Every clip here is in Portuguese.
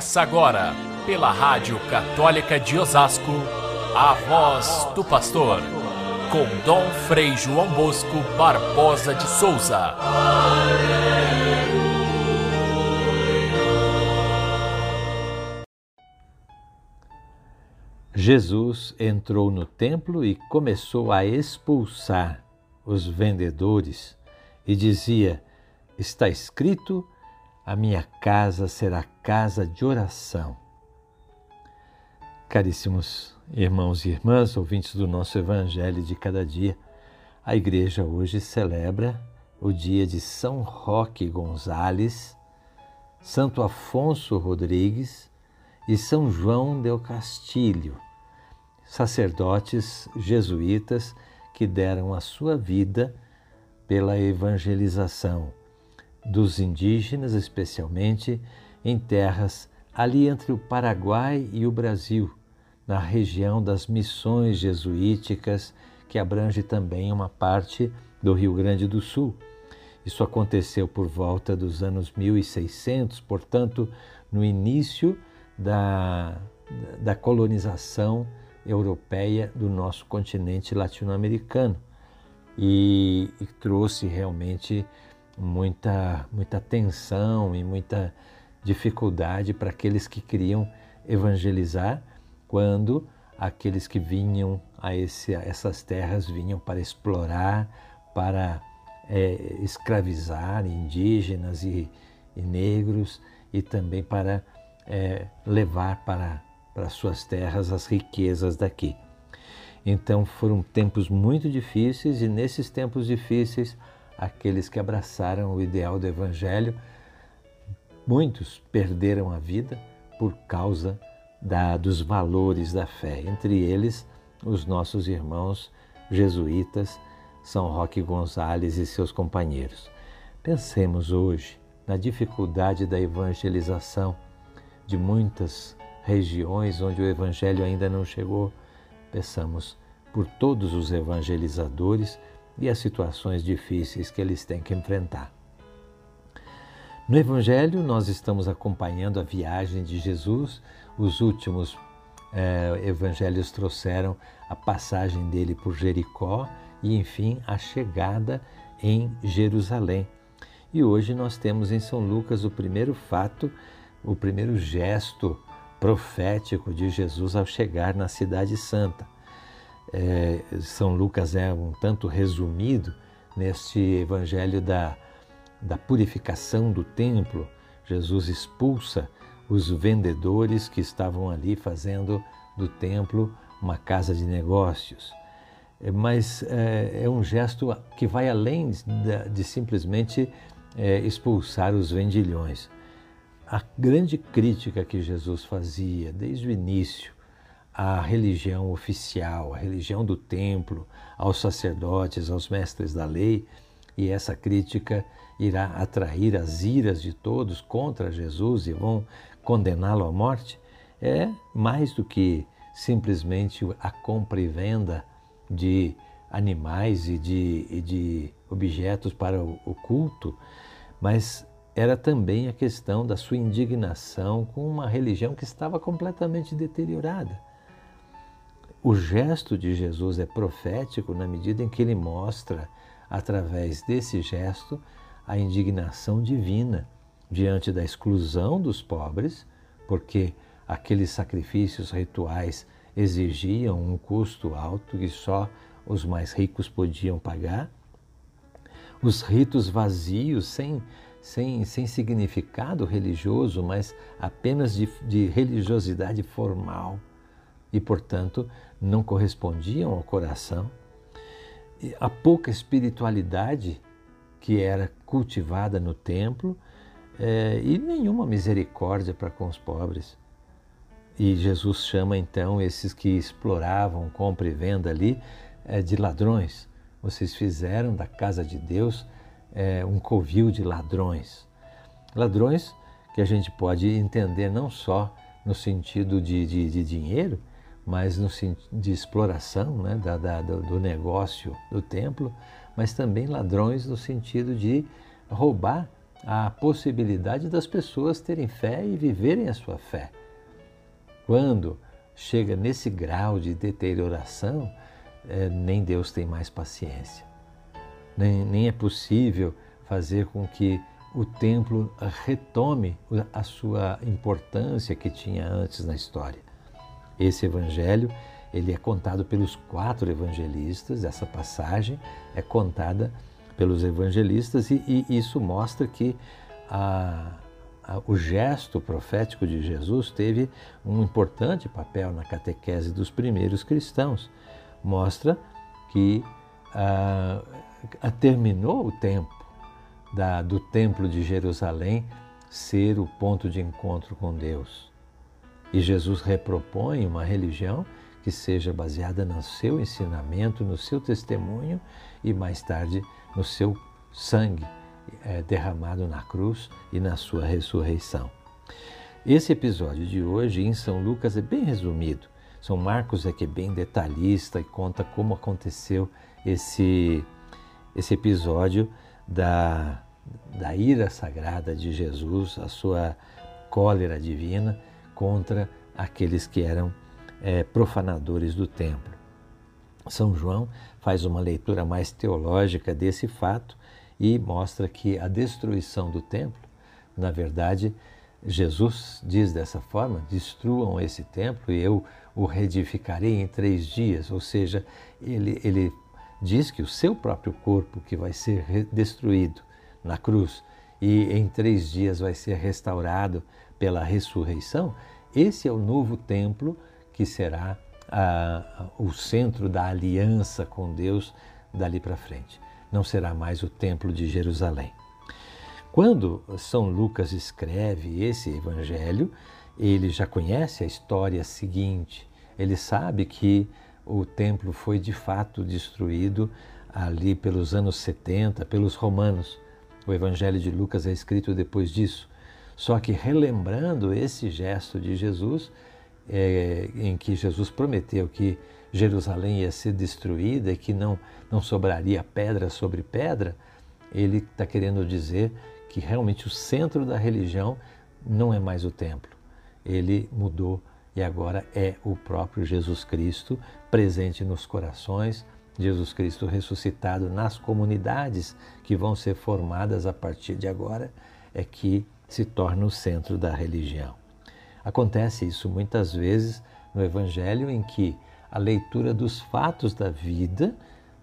Começa agora, pela Rádio Católica de Osasco, a voz do pastor, com Dom Frei João Bosco Barbosa de Souza. Jesus entrou no templo e começou a expulsar os vendedores e dizia: Está escrito, a minha casa será casa de oração. Caríssimos irmãos e irmãs, ouvintes do nosso Evangelho de cada dia, a igreja hoje celebra o dia de São Roque Gonzales, Santo Afonso Rodrigues e São João del Castilho, sacerdotes jesuítas que deram a sua vida pela evangelização dos indígenas, especialmente em terras ali entre o Paraguai e o Brasil, na região das missões jesuíticas, que abrange também uma parte do Rio Grande do Sul. Isso aconteceu por volta dos anos 1600, portanto, no início da, da colonização europeia do nosso continente latino-americano e, e, trouxe realmente muita, muita tensão e muita dificuldade para aqueles que queriam evangelizar quando aqueles que vinham a, esse, essas terras vinham para explorar, para é, escravizar indígenas e, e, negros e também para é, levar para, para suas terras as riquezas daqui. Então foram tempos muito difíceis e nesses tempos difíceis aqueles que abraçaram o ideal do Evangelho, muitos perderam a vida por causa da, dos valores da fé, entre eles os nossos irmãos jesuítas, São Roque Gonzales e seus companheiros. Pensemos hoje na dificuldade da evangelização de muitas regiões onde o Evangelho ainda não chegou. Peçamos por todos os evangelizadores e as situações difíceis que eles têm que enfrentar. No Evangelho, nós estamos acompanhando a viagem de Jesus. Os últimos eh, evangelhos trouxeram a passagem dele por Jericó e, enfim, a chegada em Jerusalém. E hoje nós temos em São Lucas o primeiro fato, o primeiro gesto profético de Jesus ao chegar na Cidade Santa é, São Lucas é um tanto resumido neste evangelho da, da purificação do templo. Jesus expulsa os vendedores que estavam ali fazendo do templo uma casa de negócios. É, mas é, é um gesto que vai além de, de simplesmente é, expulsar os vendilhões. A grande crítica que Jesus fazia desde o início à religião oficial, à religião do templo, aos sacerdotes, aos mestres da lei, e essa crítica irá atrair as iras de todos contra Jesus e vão condená-lo à morte, é mais do que simplesmente a compra e venda de animais e de, e de objetos para o culto, mas era também a questão da sua indignação com uma religião que estava completamente deteriorada. O gesto de Jesus é profético na medida em que ele mostra, através desse gesto, a indignação divina diante da exclusão dos pobres, porque aqueles sacrifícios rituais exigiam um custo alto que só os mais ricos podiam pagar. Os ritos vazios, sem, sem, sem significado religioso, mas apenas de, de religiosidade formal e, portanto, não correspondiam ao coração. A pouca espiritualidade que era cultivada no templo é, e nenhuma misericórdia para com os pobres. E Jesus chama então esses que exploravam compra e venda ali é, de ladrões. Vocês fizeram da casa de Deus é, um covil de ladrões. Ladrões que a gente pode entender não só no sentido de, de, de dinheiro, mas no de exploração né, da, da, do negócio do templo, mas também ladrões no sentido de roubar a possibilidade das pessoas terem fé e viverem a sua fé. Quando chega nesse grau de deterioração, é, nem Deus tem mais paciência. Nem, nem é possível fazer com que o templo retome a sua importância que tinha antes na história. Esse evangelho ele é contado pelos quatro evangelistas, essa passagem é contada pelos evangelistas e, e isso mostra que a, a, o gesto profético de Jesus teve um importante papel na catequese dos primeiros cristãos. Mostra que a, terminou o tempo da, do Templo de Jerusalém ser o ponto de encontro com Deus. E Jesus repropõe uma religião que seja baseada no seu ensinamento, no seu testemunho e mais tarde no seu sangue é, derramado na cruz e na sua ressurreição. Esse episódio de hoje em São Lucas é bem resumido. São Marcos é que é bem detalhista e conta como aconteceu esse, esse episódio da, da ira sagrada de Jesus, a sua cólera divina contra aqueles que eram é, profanadores do templo. São João faz uma leitura mais teológica desse fato e mostra que a destruição do templo, na verdade, Jesus diz dessa forma: destruam esse templo e eu o reedificarei em três dias. Ou seja, ele, ele diz que o seu próprio corpo que vai ser destruído na cruz e em três dias vai ser restaurado pela ressurreição, esse é o novo templo que será o centro da aliança com Deus dali para frente. Não será mais o Templo de Jerusalém. Quando São Lucas escreve esse evangelho, ele já conhece a história seguinte. Ele sabe que o templo foi de fato destruído ali pelos anos 70 pelos romanos. O evangelho de Lucas é escrito depois disso. Só que relembrando esse gesto de Jesus, é, em que Jesus prometeu que Jerusalém ia ser destruída e que não, não sobraria pedra sobre pedra, ele está querendo dizer que realmente o centro da religião não é mais o templo. Ele mudou e agora é o próprio Jesus Cristo presente nos corações, Jesus Cristo ressuscitado nas comunidades que vão ser formadas a partir de agora, é que se torna o centro da religião. Acontece isso muitas vezes no Evangelho, em que a leitura dos fatos da vida,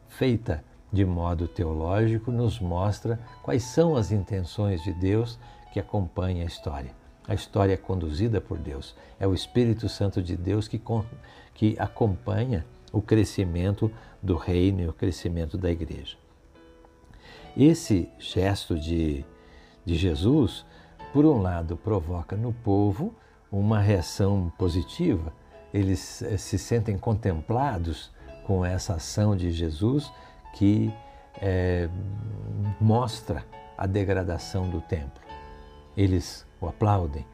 feita de modo teológico, nos mostra quais são as intenções de Deus que acompanham a história. A história é conduzida por Deus, é o Espírito Santo de Deus que, que acompanha o crescimento do reino e o crescimento da igreja. Esse gesto de, de Jesus, por um lado, provoca no povo uma reação positiva, eles eh, se sentem contemplados com essa ação de Jesus que é, mostra a degradação do templo. Eles o aplaudem.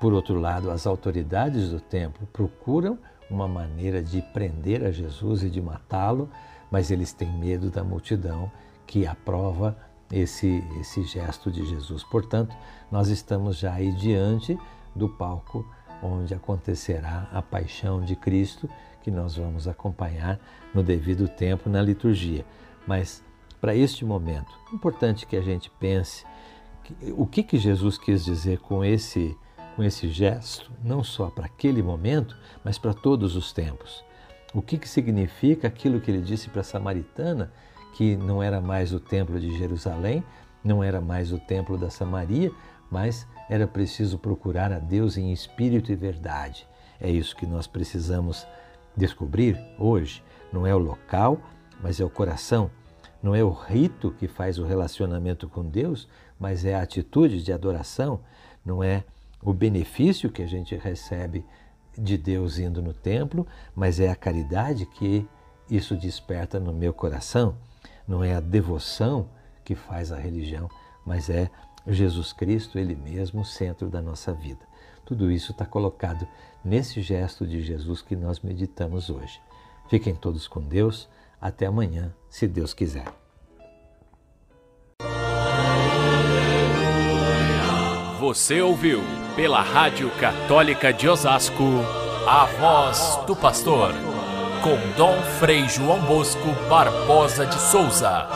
Por outro lado, as autoridades do templo procuram uma maneira de prender a Jesus e de matá-lo, mas eles têm medo da multidão que aprova esse, esse gesto de Jesus. Portanto, nós estamos já aí diante do palco onde acontecerá a paixão de Cristo, que nós vamos acompanhar no devido tempo na liturgia. Mas para este momento, é importante que a gente pense que, o que, que Jesus quis dizer com esse, com esse gesto, não só para aquele momento, mas para todos os tempos. O que, que significa aquilo que ele disse para a samaritana, que não era mais o templo de Jerusalém, não era mais o templo da Samaria, mas era preciso procurar a Deus em espírito e verdade. É isso que nós precisamos descobrir hoje. Não é o local, mas é o coração. Não é o rito que faz o relacionamento com Deus, mas é a atitude de adoração. Não é o benefício que a gente recebe de Deus indo no templo, mas é a caridade que isso desperta no meu coração. Não é a devoção que faz a religião, mas é Jesus Cristo, Ele mesmo, o centro da nossa vida. Tudo isso está colocado nesse gesto de Jesus que nós meditamos hoje. Fiquem todos com Deus. Até amanhã, se Deus quiser. Você ouviu pela Rádio Católica de Osasco a voz do pastor com Dom Frei João Bosco Barbosa de Souza.